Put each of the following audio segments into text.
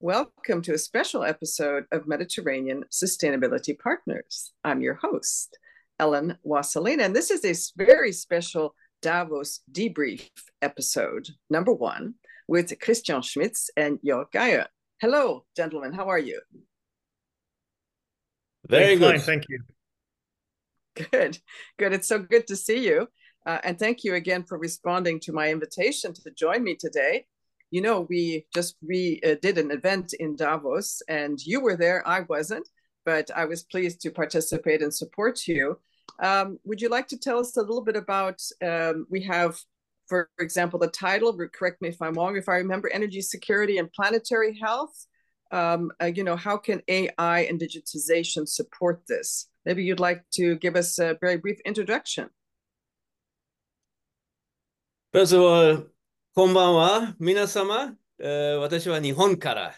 Welcome to a special episode of Mediterranean Sustainability Partners. I'm your host, Ellen Wasselina, and this is a very special Davos debrief episode, number one, with Christian Schmitz and Jörg Geier. Hello, gentlemen. How are you? Very good. Fine, thank you. Good, good. It's so good to see you. Uh, and thank you again for responding to my invitation to join me today you know, we just we uh, did an event in Davos, and you were there. I wasn't, but I was pleased to participate and support you. Um, would you like to tell us a little bit about? Um, we have, for example, the title. Correct me if I'm wrong. If I remember, energy security and planetary health. Um, uh, you know, how can AI and digitization support this? Maybe you'd like to give us a very brief introduction. First of all, こんばんは、皆様。えー、私は日本から、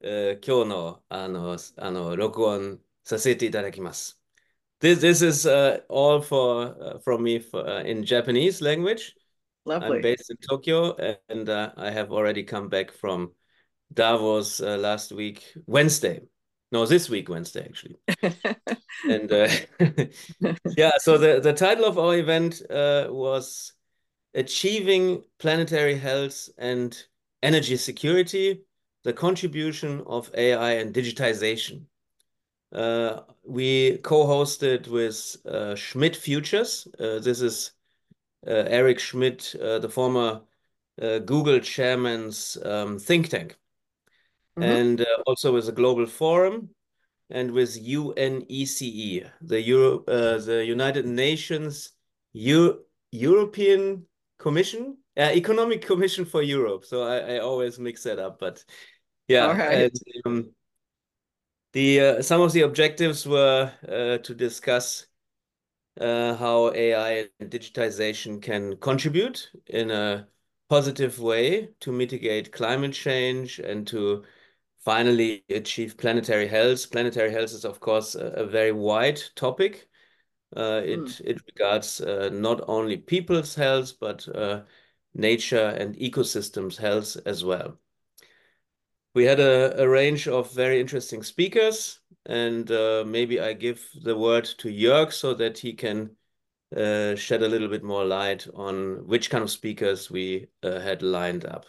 えー、今日のあのあの録音させていただきます。This, this is uh, all for uh, from me for, uh, in Japanese language. Lovely. I'm based in Tokyo and uh, I have already come back from Davos uh, last week, Wednesday. No, this week, Wednesday, actually. and uh, yeah, so the, the title of our event was achieving planetary health and energy security, the contribution of AI and digitization. Uh, we co-hosted with uh, Schmidt Futures. Uh, this is uh, Eric Schmidt, uh, the former uh, Google chairman's um, think tank. Mm -hmm. And also with a global forum and with UNECE, the, Euro the United Nations U European Commission, uh, Economic Commission for Europe. So I, I always mix that up, but yeah. Right. And, um, the uh, some of the objectives were uh, to discuss uh, how AI and digitization can contribute in a positive way to mitigate climate change and to finally achieve planetary health. Planetary health is, of course, a, a very wide topic. Uh, it mm. it regards uh, not only people's health but uh, nature and ecosystems health as well. We had a, a range of very interesting speakers, and uh, maybe I give the word to Jörg so that he can uh, shed a little bit more light on which kind of speakers we uh, had lined up.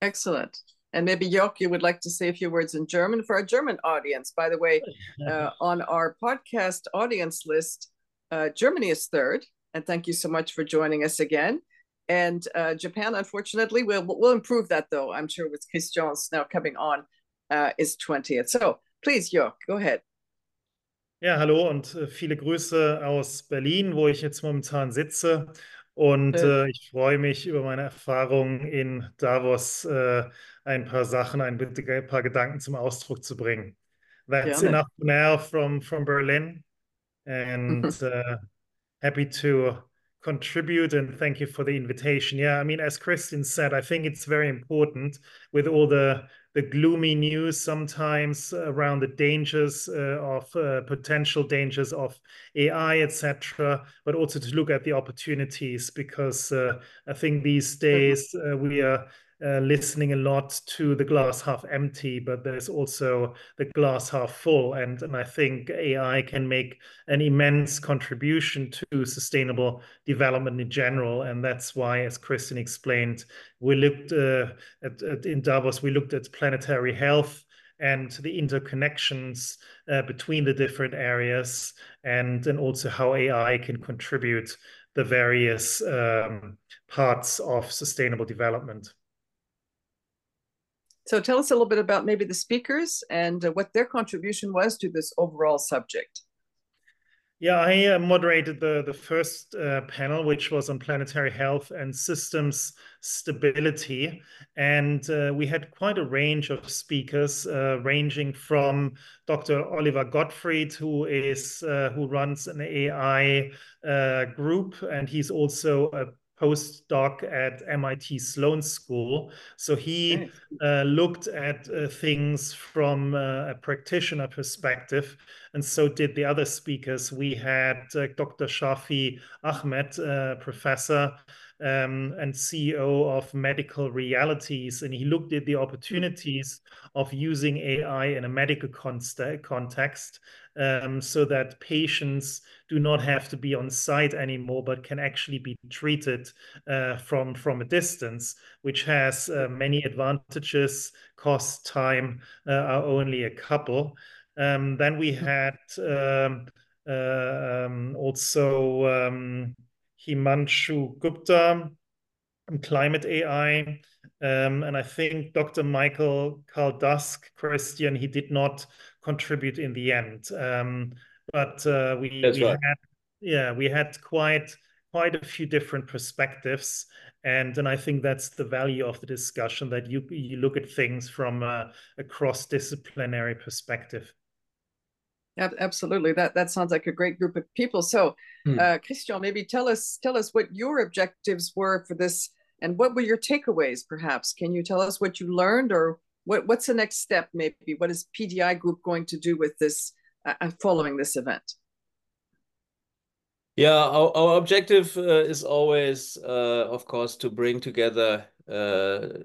Excellent. And maybe Jörg, you would like to say a few words in German for our German audience. By the way, uh, on our podcast audience list, uh, Germany is third. And thank you so much for joining us again. And uh, Japan, unfortunately, we'll, we'll improve that though. I'm sure with Chris Jones now coming on uh, is 20th. So please, Jörg, go ahead. Ja, hallo und äh, viele Grüße aus Berlin, wo ich jetzt momentan sitze. Und äh, ich freue mich über meine Erfahrungen in Davos, äh, ein paar Sachen, ein, ein, paar Gedanken zum Ausdruck zu bringen. That's Gerne. enough now from, from Berlin. And uh, happy to contribute and thank you for the invitation. Yeah, I mean, as Christian said, I think it's very important with all the the gloomy news sometimes around the dangers uh, of uh, potential dangers of AI, etc., but also to look at the opportunities because uh, I think these days uh, we are uh, listening a lot to the glass half empty, but there's also the glass half full. And, and I think AI can make an immense contribution to sustainable development in general. And that's why, as Christian explained, we looked uh, at, at, in Davos, we looked at planetary health and the interconnections uh, between the different areas and, and also how AI can contribute the various um, parts of sustainable development. So tell us a little bit about maybe the speakers and uh, what their contribution was to this overall subject. Yeah, I uh, moderated the the first uh, panel, which was on planetary health and systems stability, and uh, we had quite a range of speakers, uh, ranging from Dr. Oliver Gottfried, who is uh, who runs an AI group, and he's also a postdoc at MIT Sloan School. So he uh, looked at uh, things from uh, a practitioner perspective, and so did the other speakers. We had uh, Dr. Shafi Ahmed, uh, professor um, and CEO of Medical Realities, and he looked at the opportunities of using AI in a medical context um, so that patients do not have to be on site anymore, but can actually be treated uh, from, from a distance, which has uh, many advantages. Cost, time uh, are only a couple. Um, then we had um, uh, um, also um, Himanshu Gupta, climate AI. Um, and I think Dr. Michael Carl Dusk, Christian, he did not contribute in the end. Um, but uh, we, we right. had, yeah, we had quite quite a few different perspectives, and and I think that's the value of the discussion that you you look at things from a, a cross disciplinary perspective. Absolutely, that that sounds like a great group of people. So, hmm. uh, Christian, maybe tell us tell us what your objectives were for this, and what were your takeaways? Perhaps can you tell us what you learned, or what what's the next step? Maybe what is PDI Group going to do with this uh, uh, following this event? Yeah, our, our objective uh, is always, uh, of course, to bring together uh,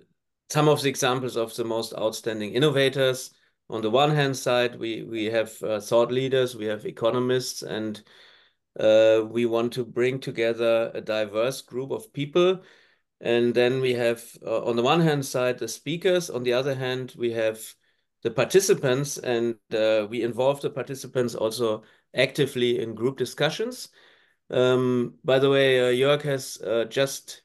some of the examples of the most outstanding innovators on the one hand side, we we have uh, thought leaders, we have economists, and uh, we want to bring together a diverse group of people. And then we have, uh, on the one hand side, the speakers. On the other hand, we have the participants, and uh, we involve the participants also actively in group discussions. Um, by the way, uh, Jörg has uh, just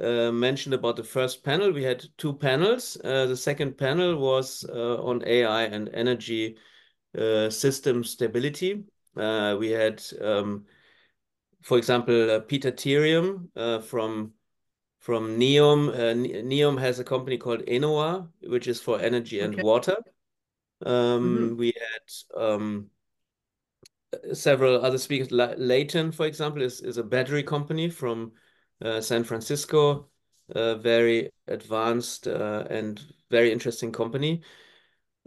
uh, mentioned about the first panel. We had two panels. Uh, the second panel was uh, on AI and energy uh, system stability. Uh, we had, um, for example, Peter Terium from from Neom. Neom has a company called Enowa, which is for energy and okay. water. Um, mm -hmm. We had um, several other speakers. Lyten, for example, is, is a battery company from San Francisco, a very advanced uh, and very interesting company.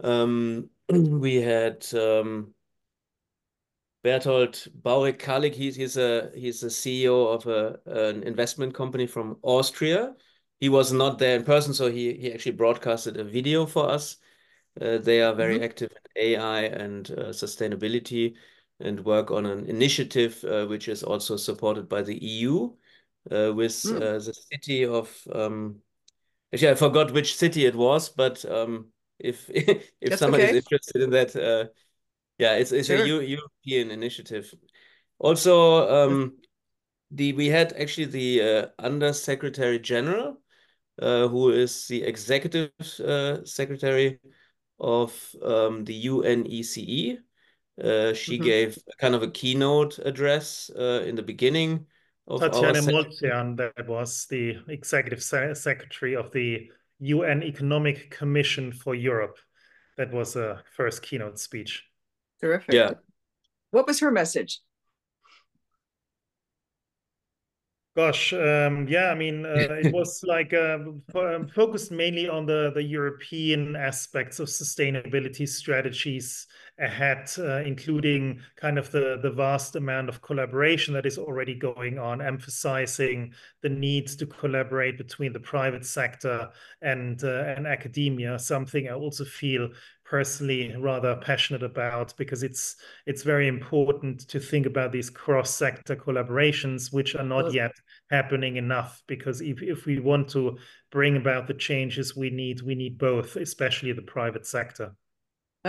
Um, we had um, Berthold Baurek-Karlic. He's he's a he's a CEO of a an investment company from Austria. He was not there in person, so he he actually broadcasted a video for us. Uh, they are very mm -hmm. active in AI and uh, sustainability and work on an initiative uh, which is also supported by the EU uh, with mm. the city of um, actually I forgot which city it was, but um, if if somebody okay. is interested in that, uh, yeah, it's it's sure. a U European initiative. Also, um, the we had actually the uh, Under Secretary General, uh, who is the executive uh, secretary of um, the UNECE. Uh, she mm -hmm. gave kind of a keynote address uh, in the beginning Tatiana Molcean, that was the executive se secretary of the UN Economic Commission for Europe. That was a first keynote speech. Terrific. Yeah. What was her message? Gosh, um, yeah, I mean, uh, it was like uh, focused mainly on the, the European aspects of sustainability strategies ahead, uh, including kind of the, the vast amount of collaboration that is already going on, emphasizing the need to collaborate between the private sector and, uh, and academia, something I also feel personally rather passionate about because it's it's very important to think about these cross-sector collaborations which are not yet happening enough because if, if we want to bring about the changes we need we need both especially the private sector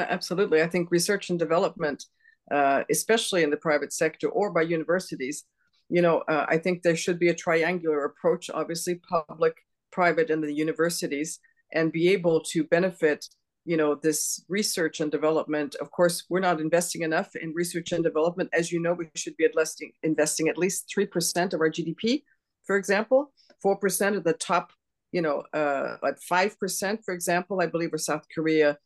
absolutely. I think research and development, uh, especially in the private sector or by universities, you know, uh, I think there should be a triangular approach, obviously public, private, and the universities, and be able to benefit, you know, this research and development. Of course, we're not investing enough in research and development. As you know, we should be investing, investing at least 3% of our GDP, for example, 4% of the top, you know, uh, at 5%, for example, I believe, or South Korea,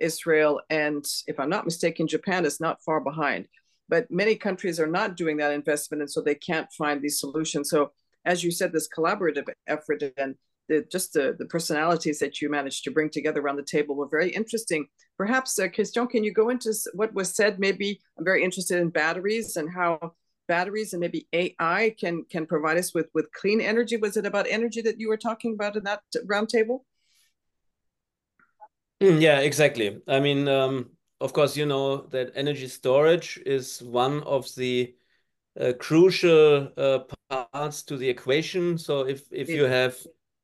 Israel, and if I'm not mistaken, Japan is not far behind. But many countries are not doing that investment, and so they can't find these solutions. So, as you said, this collaborative effort and the, just the, the personalities that you managed to bring together around the table were very interesting. Perhaps, uh, Christian, can you go into what was said? Maybe I'm very interested in batteries and how batteries and maybe AI can can provide us with with clean energy. Was it about energy that you were talking about in that roundtable? Mm, yeah, exactly. I mean, um, of course, you know that energy storage is one of the uh, crucial uh, parts to the equation. So if if you have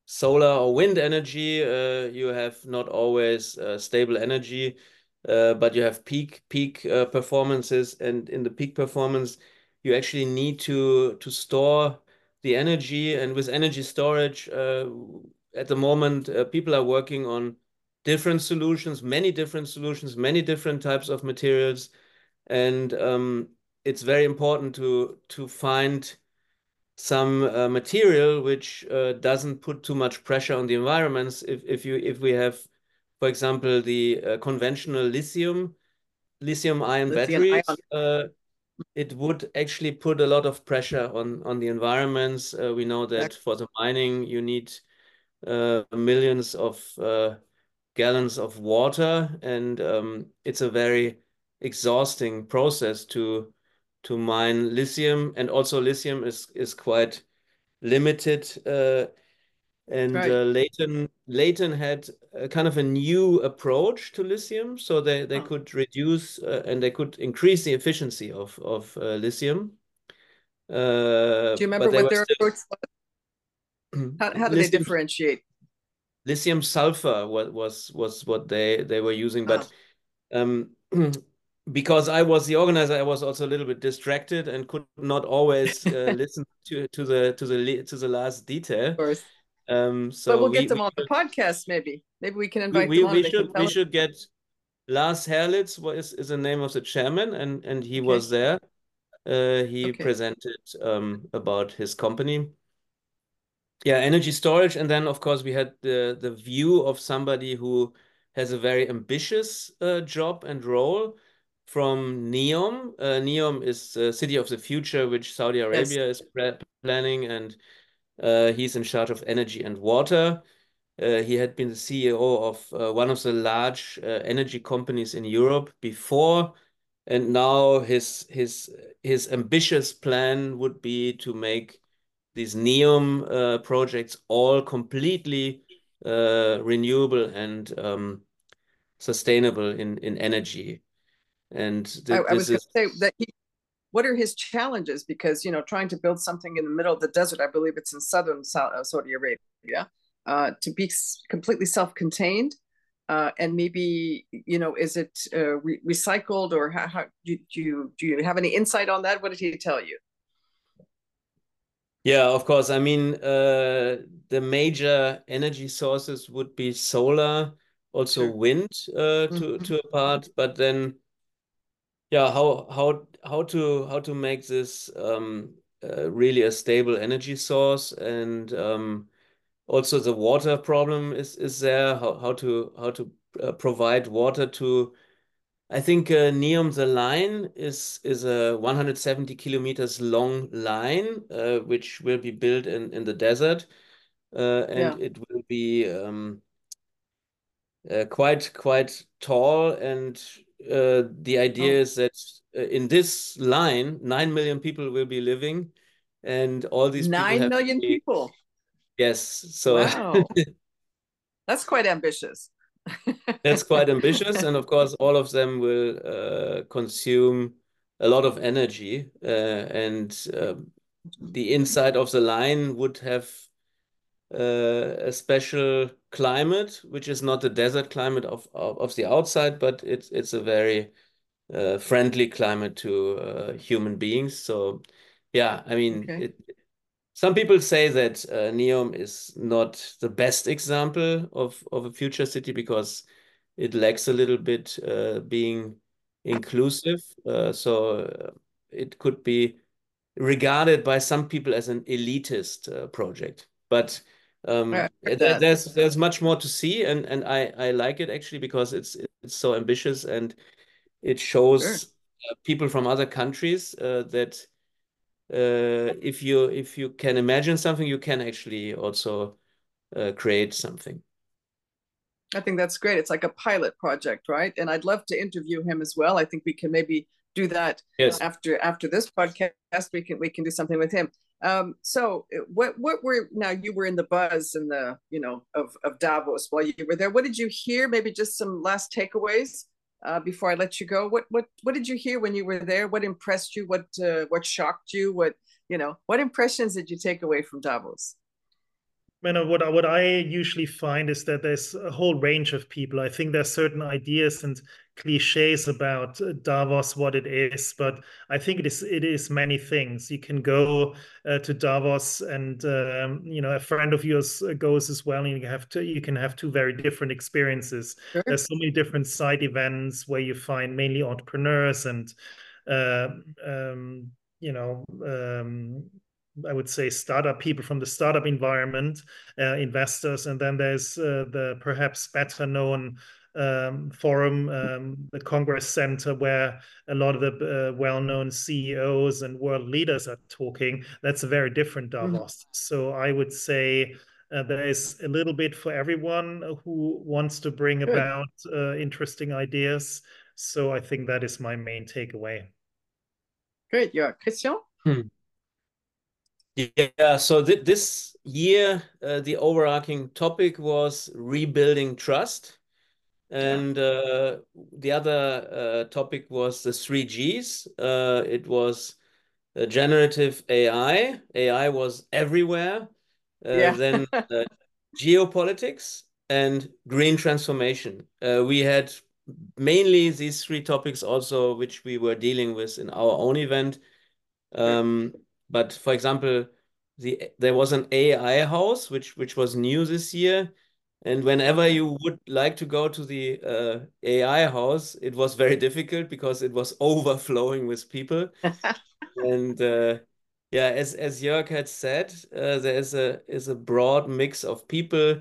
solar or wind energy, uh, you have not always uh, stable energy, uh, but you have peak peak uh, performances, and in the peak performance, you actually need to to store the energy. And with energy storage, at the moment, people are working on different solutions, many different solutions, many different types of materials, and um, it's very important to to find some uh, material which uh, doesn't put too much pressure on the environments. If if you if we have, for example, the uh, conventional lithium lithium ion lithium batteries. Ion. Uh, it would actually put a lot of pressure on on the environments. Uh, we know that for the mining, you need uh, millions of gallons of water, and um, it's a very exhausting process to to mine lithium, and also lithium is is quite limited. Uh, and right. uh, Lyten Lyten had a kind of a new approach to lithium, so they they oh. could reduce uh, and they could increase the efficiency of of uh, lithium. Uh, do you remember what their approach was? How, how do they differentiate? Lithium sulfur was was was what they they were using but oh. um because I was the organizer, I was also a little bit distracted and could not always uh, listen to to the to the to the last detail. Of course. Um, so but we'll get we, them we on should, the podcast, maybe. Maybe we can invite we, them on. We should we should get Lars Herlitz is, is the name of the chairman, and and he okay. was there. Uh, he okay. presented um, about his company yeah energy storage and then of course we had the the view of somebody who has a very ambitious uh, job and role from neom uh, neom is a city of the future which saudi arabia yes. is planning and uh, he's in charge of energy and water uh, he had been the ceo of uh, one of the large uh, energy companies in europe before and now his his his ambitious plan would be to make these NEOM uh, projects all completely uh, renewable and um, sustainable in, in energy. And th- I, I, was going to say that he, what are his challenges? Because you know, trying to build something in the middle of the desert, I believe it's in southern uh, Saudi Arabia, uh, to be completely self-contained, uh, and maybe you know, is it uh, re- recycled or how, how do, you do you have any insight on that? What did he tell you? Yeah, of course. I mean, uh, the major energy sources would be solar, also sure. wind, uh, to mm-hmm. to a part. But then, yeah, how how how to how to make this um, uh, really a stable energy source, and um, also the water problem is is there. How how to how to uh, provide water to I think uh, Neom the line is is a 170 kilometers long line, uh, which will be built in in the desert, uh, and yeah. it will be um, uh, quite quite tall. And uh, the idea oh. is that uh, in this line, nine million people will be living, and all these nine million people. Yes, so wow. that's quite ambitious. That's quite ambitious, and of course, all of them will uh, consume a lot of energy, uh, and uh, the inside of the line would have uh, a special climate, which is not the desert climate of of, of the outside, but it's it's a very uh, friendly climate to uh, human beings. So, yeah, I mean, okay. it, some people say that uh, Neom is not the best example of, of a future city because it lacks a little bit uh, being inclusive. Uh, so uh, it could be regarded by some people as an elitist uh, project. But um, there's there's much more to see, and and I I like it actually because it's it's so ambitious and it shows sure. Uh, people from other countries that uh, if you if you can imagine something, you can actually also uh, create something. I think that's great. It's like a pilot project, right? And I'd love to interview him as well. I think we can maybe do that yes. after after this podcast. We can we can do something with him. Um, so what what were now you were in the buzz and the you know of of Davos while you were there. What did you hear? Maybe just some last takeaways uh, before I let you go. What what what did you hear when you were there? What impressed you? What uh, what shocked you? What you know? What impressions did you take away from Davos? You know, what what I usually find is that there's a whole range of people. I think there's certain ideas and cliches about Davos, what it is, but I think it is it is many things. You can go uh, to Davos, and um, you know, a friend of yours goes as well, and you have to you can have two very different experiences. Sure. There's so many different side events where you find mainly entrepreneurs and uh, um, you know um, I would say startup people from the startup environment, uh, investors, and then there's uh, the perhaps better known um, forum, um, the Congress Center, where a lot of the uh, well known CEOs and world leaders are talking. That's a very different mm-hmm. Davos. Mm-hmm. So I would say. Uh, there is a little bit for everyone who wants to bring Good. about uh, interesting ideas. So I think that is my main takeaway. Great. Yeah. Christian? Hmm. Yeah, so th this year, uh, the overarching topic was rebuilding trust. And uh, the other uh, topic was the three Gs. Uh, it was uh, generative AI. AI was everywhere. Uh, yeah. then uh, geopolitics and green transformation. we had mainly these three topics also, which we were dealing with in our own event. Um, but for example, the there was an AI house which which was new this year, and whenever you would like to go to the uh, AI house, it was very difficult because it was overflowing with people. and uh, yeah, as as Jörg had said, uh, there is a is a broad mix of people.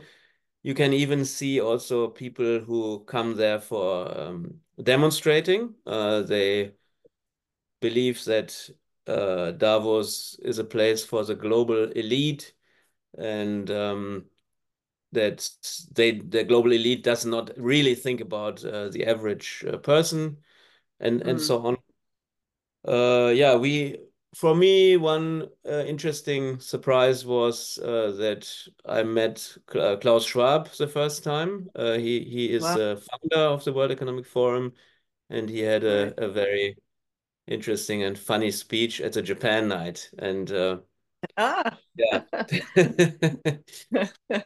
You can even see also people who come there for um, demonstrating. Uh, they believe that uh, Davos is a place for the global elite, and um, that they the global elite does not really think about uh, the average uh, person, and mm. and so on. Uh, yeah, we for me one uh, interesting surprise was uh, that I met Klaus Schwab the first time. he he is wow. the founder of the World Economic Forum, and he had a, a very interesting and funny speech at the Japan night. And uh, ah, yeah.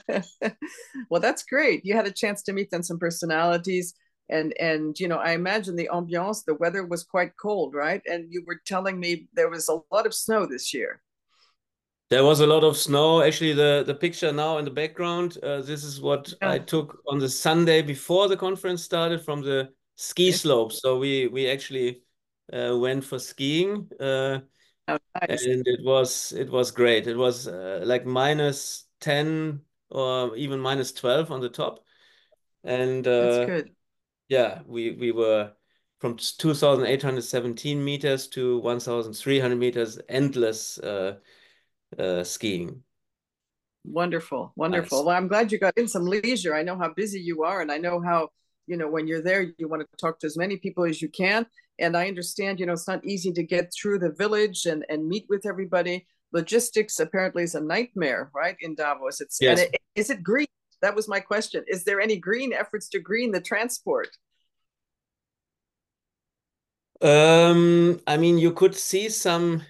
well, that's great. You had a chance to meet then some personalities. And and you know, I imagine the ambiance, the weather was quite cold, right? And you were telling me there was a lot of snow this year. There was a lot of snow. Actually, the, the picture now in the background, uh, this is what yeah. I took on the Sunday before the conference started from the ski slopes. So we we actually uh, went for skiing. Uh, oh, nice. And it was it was great. It was uh, like minus 10 or even minus 12 on the top. And That's good. Yeah, we we were from 2,817 meters to 1,300 meters, endless uh, uh, skiing. Wonderful, wonderful. Nice. Well, I'm glad you got in some leisure. I know how busy you are, and I know how you know when you're there, you want to talk to as many people as you can. And i understand you know it's not easy to get through the village and and meet with everybody. Logistics apparently is a nightmare right in davos? It's yes. It, is it green? That was my question. Is there any green efforts to green the transport? Um i mean you could see some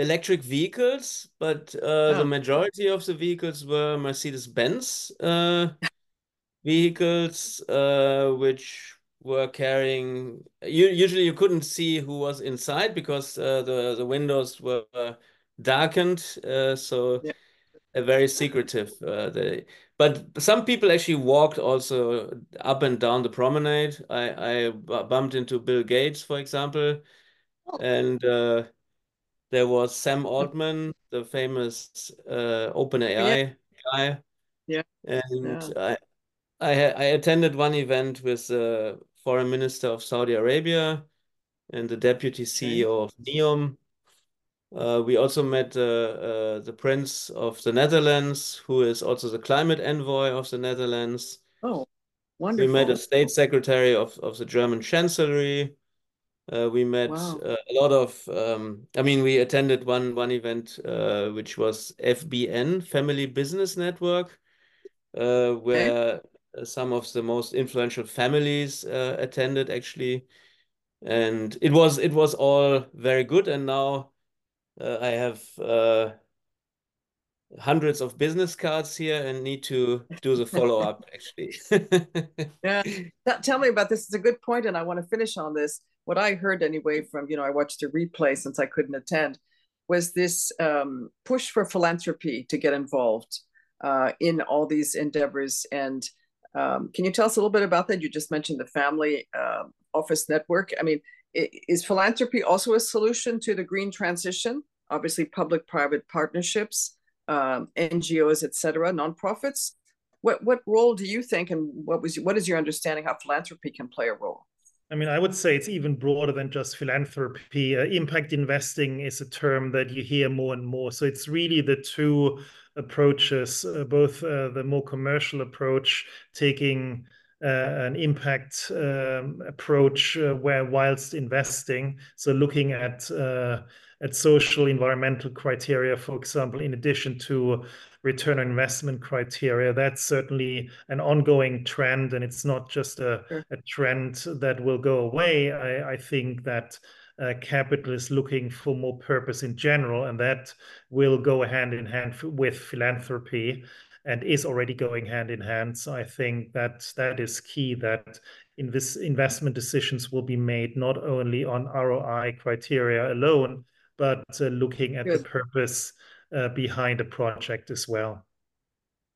electric vehicles but uh, oh. the majority of the vehicles were mercedes benz uh, vehicles uh, which were carrying you usually you couldn't see who was inside because uh, the the windows were darkened uh, so yeah. a very secretive uh, the, but some people actually walked also up and down the promenade i i bumped into bill gates for example oh. and uh, there was sam altman the famous uh, open ai yeah. guy yeah and yeah. i I, I attended one event with the foreign minister of Saudi Arabia and the deputy CEO of NEOM. Uh, we also met uh, uh, the Prince of the Netherlands, who is also the climate envoy of the Netherlands. Oh, wonderful. We met a state secretary of, of the German Chancellery. Uh, we met wow. uh, a lot of. Um, I mean, we attended one one event uh, which was FBN Family Business Network, uh, where okay. Some of the most influential families uh, attended actually, and it was it was all very good. And now uh, I have hundreds of business cards here and need to do the follow up actually. yeah, tell me about this. It's a good point, and I want to finish on this. What I heard anyway from you know I watched a replay since I couldn't attend was this um, push for philanthropy to get involved uh, in all these endeavors. And um, can you tell us a little bit about that? You just mentioned the family uh, office network. I mean, is philanthropy also a solution to the green transition? Obviously, public-private partnerships um, NGOs, et cetera, nonprofits. What what role do you think, and what was what is your understanding how philanthropy can play a role? I mean, I would say it's even broader than just philanthropy. Uh, impact investing is a term that you hear more and more. So it's really the two approaches, uh, both uh, the more commercial approach, taking an impact um, approach uh, where whilst investing, so looking at uh, at social environmental criteria, for example, in addition to return on investment criteria. That's certainly an ongoing trend, and it's not just a, a trend that will go away. I, I think that uh, capital is looking for more purpose in general, and that will go hand in hand with philanthropy and is already going hand in hand. So I think that that is key that in this investment decisions will be made not only on ROI criteria alone, but uh, looking at Good. the purpose uh, behind a project as well.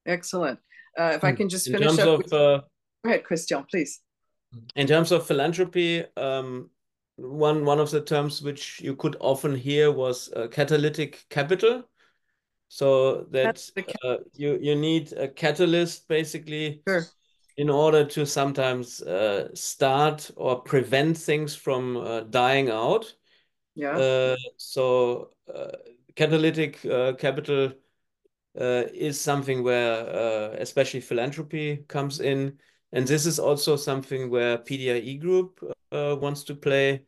Excellent. Uh, if I hmm. can just in finish up. Of, with... Go ahead, Christian, please. In terms of philanthropy, um, one one of the terms which you could often hear was uh, catalytic capital. So that uh, you you need a catalyst basically sure. in order to sometimes uh, start or prevent things from uh, dying out. Yeah. Uh, so uh, catalytic uh, capital is something where especially philanthropy comes in. And this is also something where PDIE Group wants to play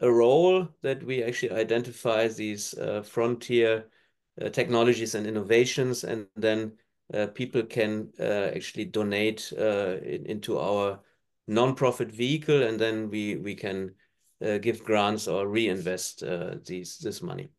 a role that we actually identify these frontier technologies and innovations, and then people can actually donate into our non-profit vehicle, and then we we can uh, give grants or reinvest uh, these this money.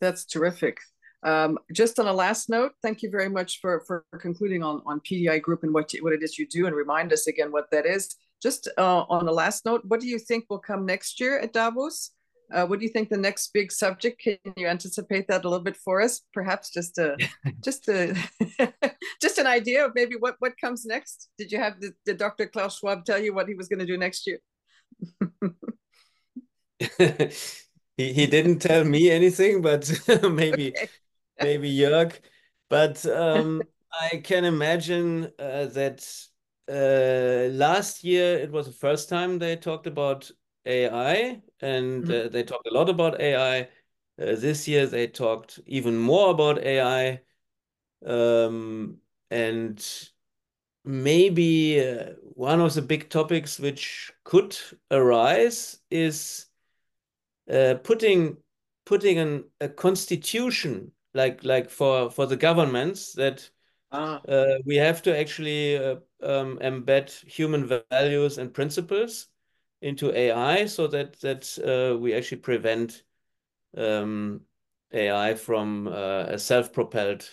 That's terrific. Um, just on a last note, thank you very much for for concluding on on PDI Group and what what it is you do, and remind us again what that is. Just uh, on the last note, what do you think will come next year at Davos? Uh, what do you think the next big subject? Can you anticipate that a little bit for us? Perhaps just a, just a, just an idea of maybe what what comes next. Did you have the, did Dr. Klaus Schwab tell you what he was going to do next year? he he didn't tell me anything, but maybe okay. maybe Jörg. But um, I can imagine uh, that uh, last year it was the first time they talked about AI, and mm -hmm. uh, they talked a lot about AI. Uh, this year they talked even more about AI, um, and maybe uh, one of the big topics which could arise is uh, putting putting an, a constitution like like for for the governments that ah. uh, we have to actually uh, um, embed human values and principles into AI so that that uh, we actually prevent um, AI from uh, a self-propelled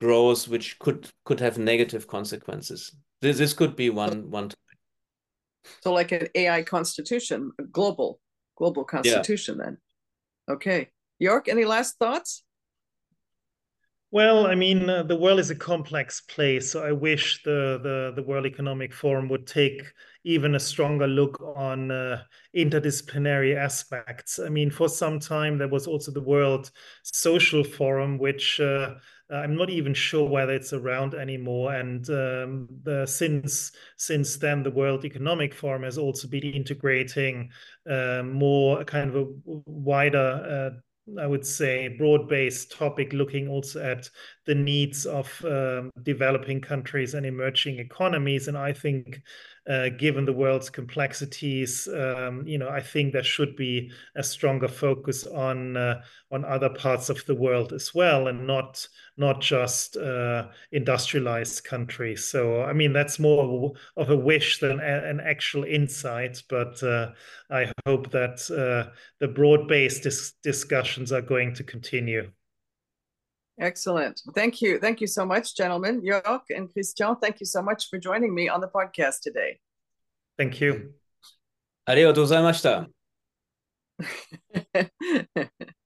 growth, which could could have negative consequences. This this could be one one. So, like an AI constitution, a global global constitution, yeah. then. Okay, Jörg. any last thoughts? Well, I mean, uh, the world is a complex place. So I wish the, the, the World Economic Forum would take even a stronger look on uh, interdisciplinary aspects. I mean, for some time, there was also the World Social Forum, which uh, I'm not even sure whether it's around anymore. And um, the, since since then, the World Economic Forum has also been integrating uh, more kind of a wider uh, I would say, broad based topic looking also at the needs of um, developing countries and emerging economies. And I think, uh, given the world's complexities, um, you know, I think there should be a stronger focus on uh, on other parts of the world as well, and not not just uh, industrialized countries. So, I mean, that's more of a wish than a, an actual insight. But uh, I hope that uh, the broad based dis discussions are going to continue. Excellent. Thank you. Thank you so much, gentlemen. Jörg and Christian, thank you so much for joining me on the podcast today. Thank you. ありがとうございました。